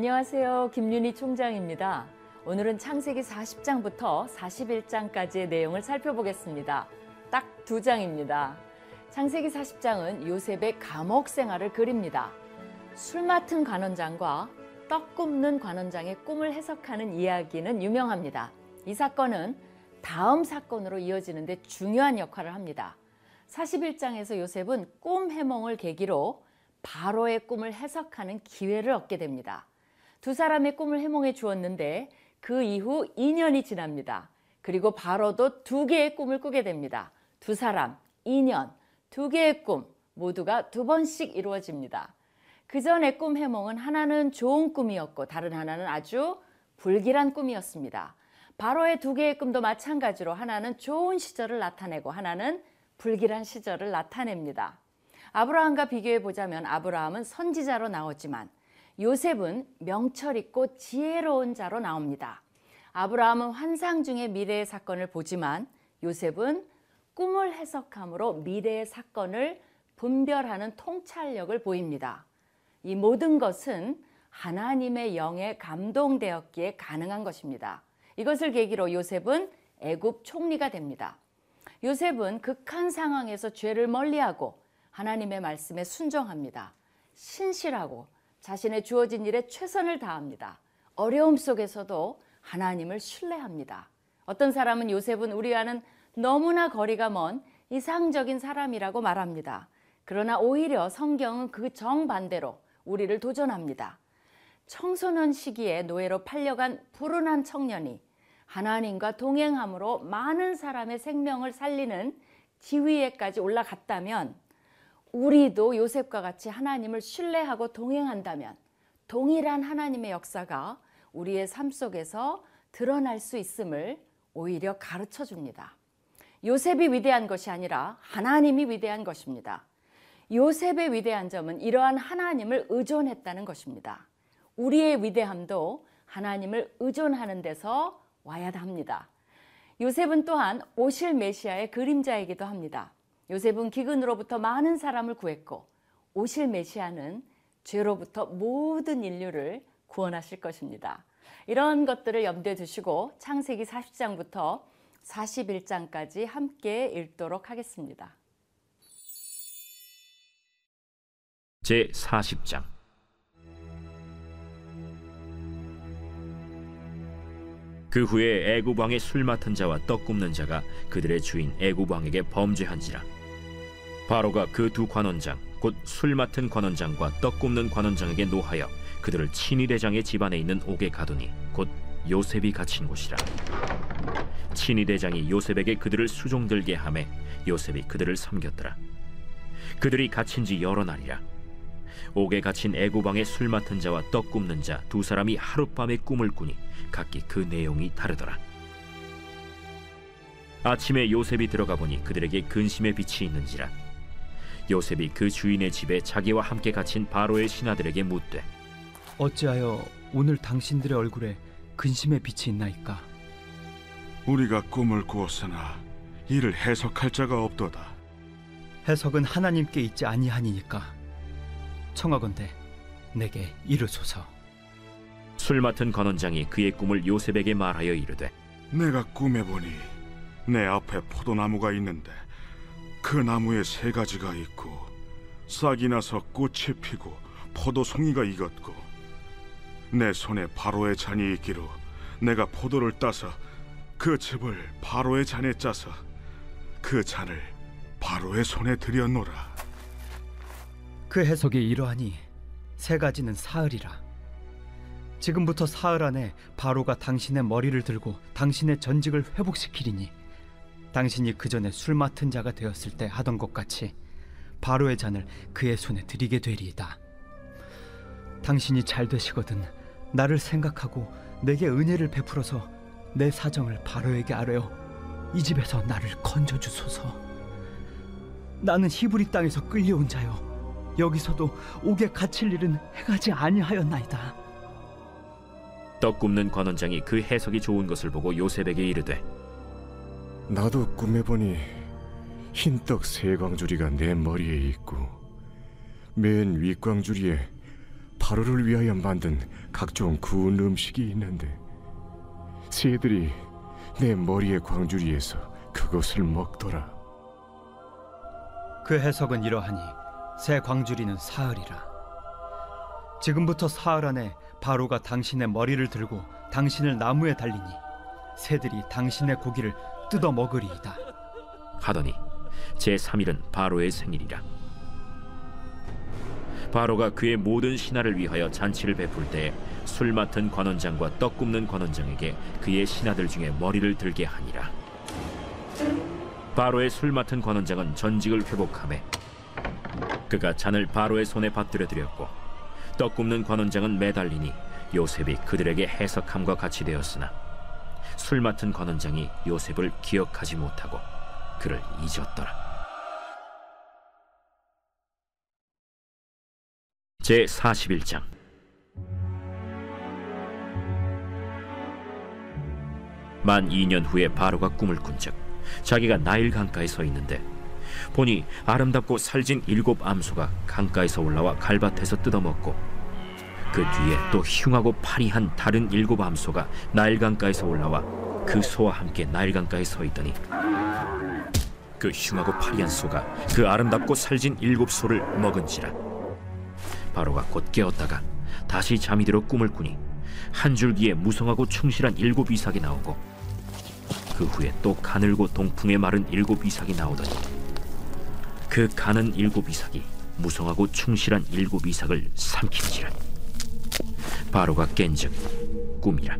안녕하세요. 김윤희 총장입니다. 오늘은 창세기 40장부터 41장까지의 내용을 살펴보겠습니다. 딱 두 장입니다. 창세기 40장은 요셉의 감옥 생활을 그립니다. 술 맡은 관원장과 떡 굽는 관원장의 꿈을 해석하는 이야기는 유명합니다. 이 사건은 다음 사건으로 이어지는데 중요한 역할을 합니다. 41장에서 요셉은 꿈 해몽을 계기로 바로의 꿈을 해석하는 기회를 얻게 됩니다. 두 사람의 꿈을 해몽해 주었는데 그 이후 2년이 지납니다. 그리고 바로도 두 개의 꿈을 꾸게 됩니다. 두 사람, 2년, 두 개의 꿈 모두가 두 번씩 이루어집니다. 그 전의 꿈 해몽은 하나는 좋은 꿈이었고 다른 하나는 아주 불길한 꿈이었습니다. 바로의 두 개의 꿈도 마찬가지로 하나는 좋은 시절을 나타내고 하나는 불길한 시절을 나타냅니다. 아브라함과 비교해 보자면 아브라함은 선지자로 나왔지만 요셉은 명철 있고 지혜로운 자로 나옵니다. 아브라함은 환상 중의 미래의 사건을 보지만 요셉은 꿈을 해석함으로 미래의 사건을 분별하는 통찰력을 보입니다. 이 모든 것은 하나님의 영에 감동되었기에 가능한 것입니다. 이것을 계기로 요셉은 애굽 총리가 됩니다. 요셉은 극한 상황에서 죄를 멀리하고 하나님의 말씀에 순종합니다. 신실하고 자신의 주어진 일에 최선을 다합니다. 어려움 속에서도 하나님을 신뢰합니다. 어떤 사람은 요셉은 우리와는 너무나 거리가 먼 이상적인 사람이라고 말합니다. 그러나 오히려 성경은 그 정반대로 우리를 도전합니다. 청소년 시기에 노예로 팔려간 불운한 청년이 하나님과 동행함으로 많은 사람의 생명을 살리는 지위에까지 올라갔다면 우리도 요셉과 같이 하나님을 신뢰하고 동행한다면 동일한 하나님의 역사가 우리의 삶 속에서 드러날 수 있음을 오히려 가르쳐 줍니다. 요셉이 위대한 것이 아니라 하나님이 위대한 것입니다. 요셉의 위대한 점은 이러한 하나님을 의존했다는 것입니다. 우리의 위대함도 하나님을 의존하는 데서 와야 합니다. 요셉은 또한 오실 메시아의 그림자이기도 합니다. 요셉은 기근으로부터 많은 사람을 구했고 오실 메시아는 죄로부터 모든 인류를 구원하실 것입니다. 이런 것들을 염두에 두시고 창세기 40장부터 41장까지 함께 읽도록 하겠습니다. 제 40장 그 후에 애굽 왕의 술 맡은 자와 떡 굽는 자가 그들의 주인 애굽 왕에게 범죄한지라 바로가 그 두 관원장 곧 술 맡은 관원장과 떡 굽는 관원장에게 노하여 그들을 친위 대장의 집안에 있는 옥에 가두니 곧 요셉이 갇힌 곳이라 친위 대장이 요셉에게 그들을 수종들게 하매 요셉이 그들을 섬겼더라 그들이 갇힌 지 여러 날이라 옥에 갇힌 애고방의 술 맡은 자와 떡 굽는 자 두 사람이 하룻밤에 꿈을 꾸니 각기 그 내용이 다르더라. 아침에 요셉이 들어가 보니 그들에게 근심의 빛이 있는지라. 요셉이 그 주인의 집에 자기와 함께 갇힌 바로의 신하들에게 묻되 어찌하여 오늘 당신들의 얼굴에 근심의 빛이 있나이까? 우리가 꿈을 꾸었으나 이를 해석할 자가 없도다. 해석은 하나님께 있지 아니하니니까. 청하건대 내게 이르소서. 술 맡은 관원장이 그의 꿈을 요셉에게 말하여 이르되 내가 꿈에 보니 내 앞에 포도나무가 있는데 그 나무에 세 가지가 있고 싹이 나서 꽃이 피고 포도송이가 익었고 내 손에 바로의 잔이 있기로 내가 포도를 따서 그 즙을 바로의 잔에 짜서 그 잔을 바로의 손에 들여놓으라 그 해석이 이러하니 세 가지는 사흘이라. 지금부터 사흘 안에 바로가 당신의 머리를 들고 당신의 전직을 회복시키리니 당신이 그 전에 술 맡은 자가 되었을 때 하던 것 같이 바로의 잔을 그의 손에 드리게 되리이다. 당신이 잘 되시거든 나를 생각하고 내게 은혜를 베풀어서 내 사정을 바로에게 아뢰어 이 집에서 나를 건져 주소서. 나는 히브리 땅에서 끌려온 자요. 여기서도 옥에 갇힐 일은 행하지 아니하였나이다. 떡 굽는 관원장이 그 해석이 좋은 것을 보고 요셉에게 이르되 나도 꿈에 보니 흰떡 세 광주리가 내 머리에 있고 맨 윗광주리에 바로를 위하여 만든 각종 구운 음식이 있는데 새들이 내 머리의 광주리에서 그것을 먹더라. 그 해석은 이러하니 새 광주리는 사흘이라. 지금부터 사흘 안에 바로가 당신의 머리를 들고 당신을 나무에 달리니 새들이 당신의 고기를 뜯어 먹으리이다. 하더니 제 3일은 바로의 생일이라 바로가 그의 모든 신하를 위하여 잔치를 베풀 때술 맡은 관원장과 떡 굽는 관원장에게 그의 신하들 중에 머리를 들게 하니라 바로의 술 맡은 관원장은 전직을 회복하매 그가 잔을 바로의 손에 받들어 드렸고 떡 굽는 관원장은 매달리니 요셉이 그들에게 해석함과 같이 되었으나 술 맡은 관원장이 요셉을 기억하지 못하고 그를 잊었더라. 제 41장 만 2년 후에 바로가 꿈을 꾼즉 자기가 나일 강가에 서 있는데 보니 아름답고 살진 일곱 암소가 강가에서 올라와 갈밭에서 뜯어먹고 그 뒤에 또 흉하고 파리한 다른 일곱 암소가 나일 강가에서 올라와 그 소와 함께 나일 강가에 서 있더니 그 흉하고 파리한 소가 그 아름답고 살진 일곱 소를 먹은지라. 바로가 곧 깨었다가 다시 잠이 들어 꿈을 꾸니 한 줄기에 무성하고 충실한 일곱 이삭이 나오고 그 후에 또 가늘고 동풍에 마른 일곱 이삭이 나오더니 그 가는 일곱 이삭이 무성하고 충실한 일곱 이삭을 삼킨지라 바로가 깬즉 꿈이라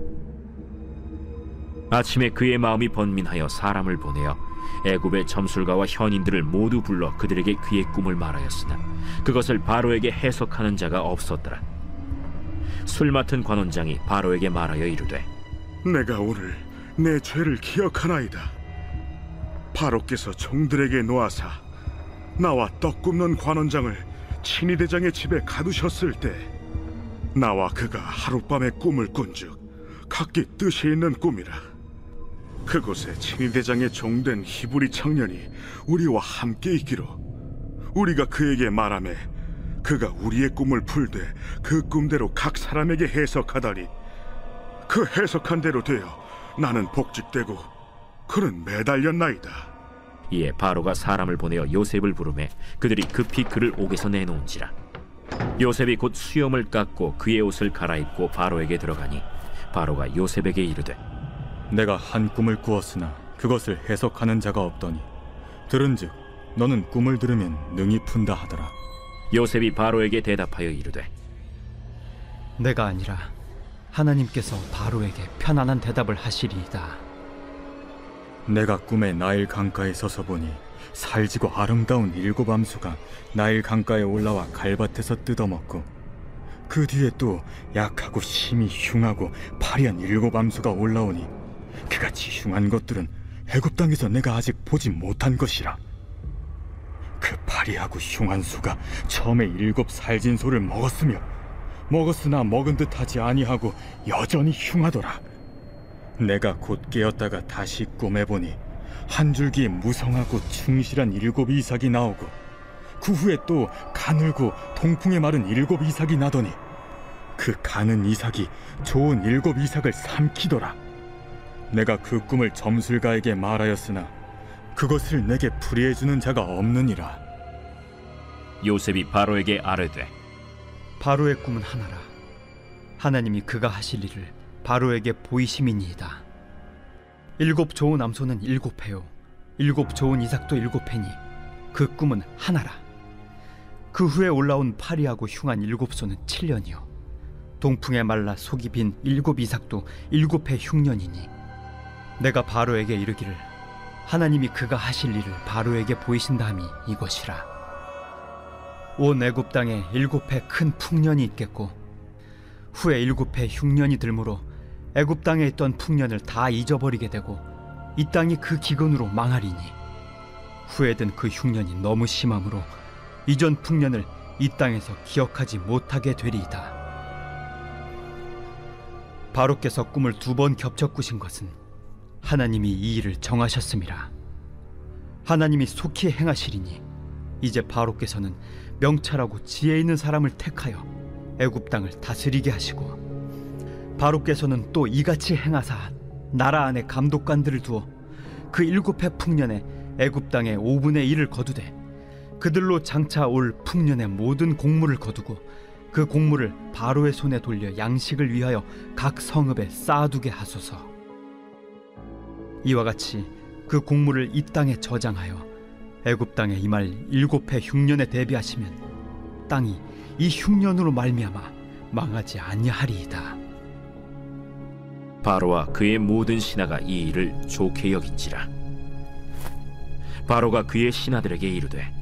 아침에 그의 마음이 번민하여 사람을 보내어 애굽의 점술가와 현인들을 모두 불러 그들에게 그의 꿈을 말하였으나 그것을 바로에게 해석하는 자가 없었더라. 술 맡은 관원장이 바로에게 말하여 이르되 내가 오늘 내 죄를 기억하나이다. 바로께서 종들에게 놓아사 나와 떡 굽는 관원장을 친위 대장의 집에 가두셨을 때 나와 그가 하룻밤에 꿈을 꾼즉 각기 뜻이 있는 꿈이라. 그곳에 친위 대장의 종된 히브리 청년이 우리와 함께 있기로 우리가 그에게 말하매 그가 우리의 꿈을 풀되 그 꿈대로 각 사람에게 해석하다니 그 해석한 대로 되어 나는 복직되고 그는 매달렸나이다. 이에 바로가 사람을 보내어 요셉을 부르매 그들이 급히 그를 옥에서 내놓은지라 요셉이 곧 수염을 깎고 그의 옷을 갈아입고 바로에게 들어가니 바로가 요셉에게 이르되 내가 한 꿈을 꾸었으나 그것을 해석하는 자가 없더니 들은즉 너는 꿈을 들으면 능히 푼다 하더라 요셉이 바로에게 대답하여 이르되 내가 아니라 하나님께서 바로에게 편안한 대답을 하시리이다. 내가 꿈에 나일 강가에 서서 보니 살지고 아름다운 일곱 암수가 나일 강가에 올라와 갈밭에서 뜯어먹고 그 뒤에 또 약하고 심히 흉하고 파리한 일곱 암수가 올라오니 그같이 흉한 것들은 애굽 땅에서 내가 아직 보지 못한 것이라. 그 파리하고 흉한 수가 처음에 일곱 살진 소를 먹었으며 먹었으나 먹은 듯하지 아니하고 여전히 흉하더라. 내가 곧 깨었다가 다시 꿈에 보니 한 줄기에 무성하고 충실한 일곱 이삭이 나오고 그 후에 또 가늘고 동풍에 마른 일곱 이삭이 나더니 그 가는 이삭이 좋은 일곱 이삭을 삼키더라. 내가 그 꿈을 점술가에게 말하였으나 그것을 내게 풀이해 주는 자가 없느니라. 요셉이 바로에게 아뢰되 바로의 꿈은 하나라. 하나님이 그가 하실 일을 바로에게 보이심이니이다. 일곱 좋은 암소는 일곱 해요. 일곱 좋은 이삭도 일곱 해니 그 꿈은 하나라. 그 후에 올라온 파리하고 흉한 일곱 소는 칠년이요. 동풍에 말라 속이 빈 일곱 이삭도 일곱 해 흉년이니 내가 바로에게 이르기를 하나님이 그가 하실 일을 바로에게 보이신다함이 이것이라. 온 애굽 땅에 일곱 해 큰 풍년이 있겠고 후에 일곱 해 흉년이 들므로 애굽 땅에 있던 풍년을 다 잊어버리게 되고 이 땅이 그 기근으로 망하리니 후에든 그 흉년이 너무 심함으로 이전 풍년을 이 땅에서 기억하지 못하게 되리이다. 바로께서 꿈을 두 번 겹쳐 꾸신 것은 하나님이 이 일을 정하셨음이라. 하나님이 속히 행하시리니 이제 바로께서는 명찰하고 지혜 있는 사람을 택하여 애굽 땅을 다스리게 하시고 바로께서는 또 이같이 행하사 나라 안에 감독관들을 두어 그 일곱 해 풍년에 애굽 땅의 5분의 1을 거두되 그들로 장차 올 풍년의 모든 곡물을 거두고 그 곡물을 바로의 손에 돌려 양식을 위하여 각 성읍에 쌓아두게 하소서. 이와 같이 그 곡물을 이 땅에 저장하여 애굽 땅에 임할 일곱 해 흉년에 대비하시면 땅이 이 흉년으로 말미암아 망하지 아니하리이다. 바로와 그의 모든 신하가 이 일을 좋게 여긴지라 바로가 그의 신하들에게 이르되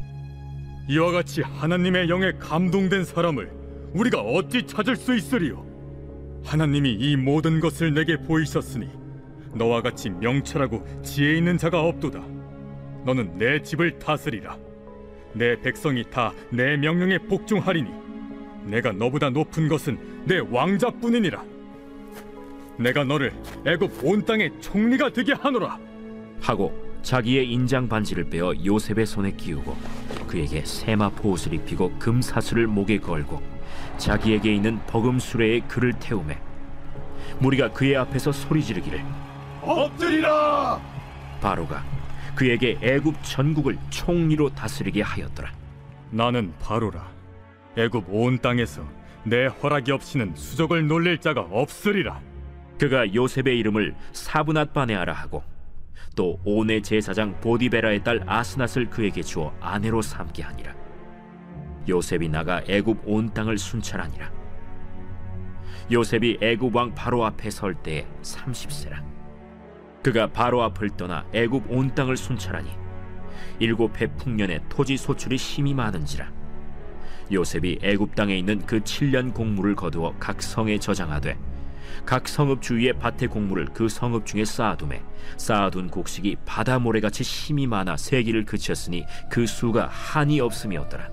이와 같이 하나님의 영에 감동된 사람을 우리가 어찌 찾을 수 있으리요? 하나님이 이 모든 것을 내게 보이셨으니 너와 같이 명철하고 지혜 있는 자가 없도다. 너는 내 집을 다스리라. 내 백성이 다 내 명령에 복종하리니 내가 너보다 높은 것은 내 왕자뿐이니라. 내가 너를 애굽 온 땅의 총리가 되게 하노라. 하고 자기의 인장 반지를 빼어 요셉의 손에 끼우고 그에게 세마포 옷을 입히고 금 사슬을 목에 걸고 자기에게 있는 버금 수레에 그를 태우매 무리가 그의 앞에서 소리 지르기를 엎드리라! 바로가 그에게 애굽 전국을 총리로 다스리게 하였더라 나는 바로라. 애굽 온 땅에서 내 허락이 없이는 수족을 놀릴 자가 없으리라. 그가 요셉의 이름을 사브낫 바네아라 하고 또 온의 제사장 보디베라의 딸 아스낫을 그에게 주어 아내로 삼게 하니라. 요셉이 나가 애굽 온 땅을 순찰하니라. 요셉이 애굽 왕 바로 앞에 설 때에 30세라. 그가 바로 앞을 떠나 애굽 온 땅을 순찰하니 일곱 해 풍년에 토지 소출이 심히 많은지라. 요셉이 애굽 땅에 있는 그 7년 곡물을 거두어 각 성에 저장하되 각 성읍 주위의 밭의 곡물을 그 성읍 중에 쌓아두매 쌓아둔 곡식이 바다 모래같이 힘이 많아 세기를 그쳤으니 그 수가 한이 없음이었더라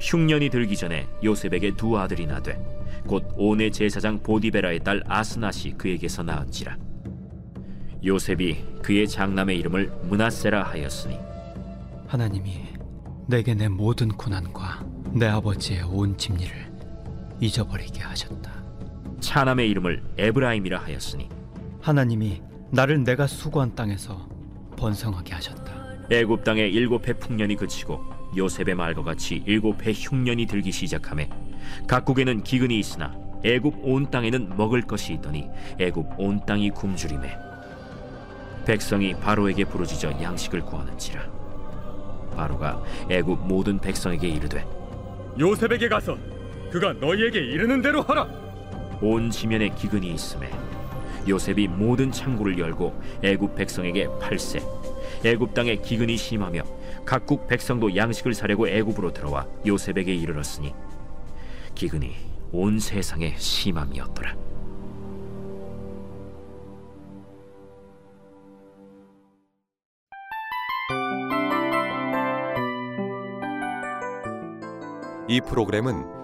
흉년이 들기 전에 요셉에게 두 아들이 나되 곧 온의 제사장 보디베라의 딸 아스낫이 그에게서 낳은지라 요셉이 그의 장남의 이름을 문하세라 하였으니 하나님이 내게 내 모든 고난과 내 아버지의 온 집리를 잊어버리게 하셨다. 차남의 이름을 에브라임이라 하였으니 하나님이 나를 내가 수고한 땅에서 번성하게 하셨다. 애굽 땅에 일곱 해 풍년이 그치고 요셉의 말과 같이 일곱 해 흉년이 들기 시작하매 각국에는 기근이 있으나 애굽 온 땅에는 먹을 것이 있더니 애굽 온 땅이 굶주림에 백성이 바로에게 부르짖어 양식을 구하는지라 바로가 애굽 모든 백성에게 이르되 요셉에게 가서 그가 너희에게 이르는 대로 하라. 온 지면에 기근이 있음에 요셉이 모든 창고를 열고 애굽 백성에게 팔세 애굽 땅에 기근이 심하며 각국 백성도 양식을 사려고 애굽으로 들어와 요셉에게 이르렀으니 기근이 온 세상에 심함이었더라. 이 프로그램은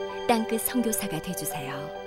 땅끝 선교사가 되주세요.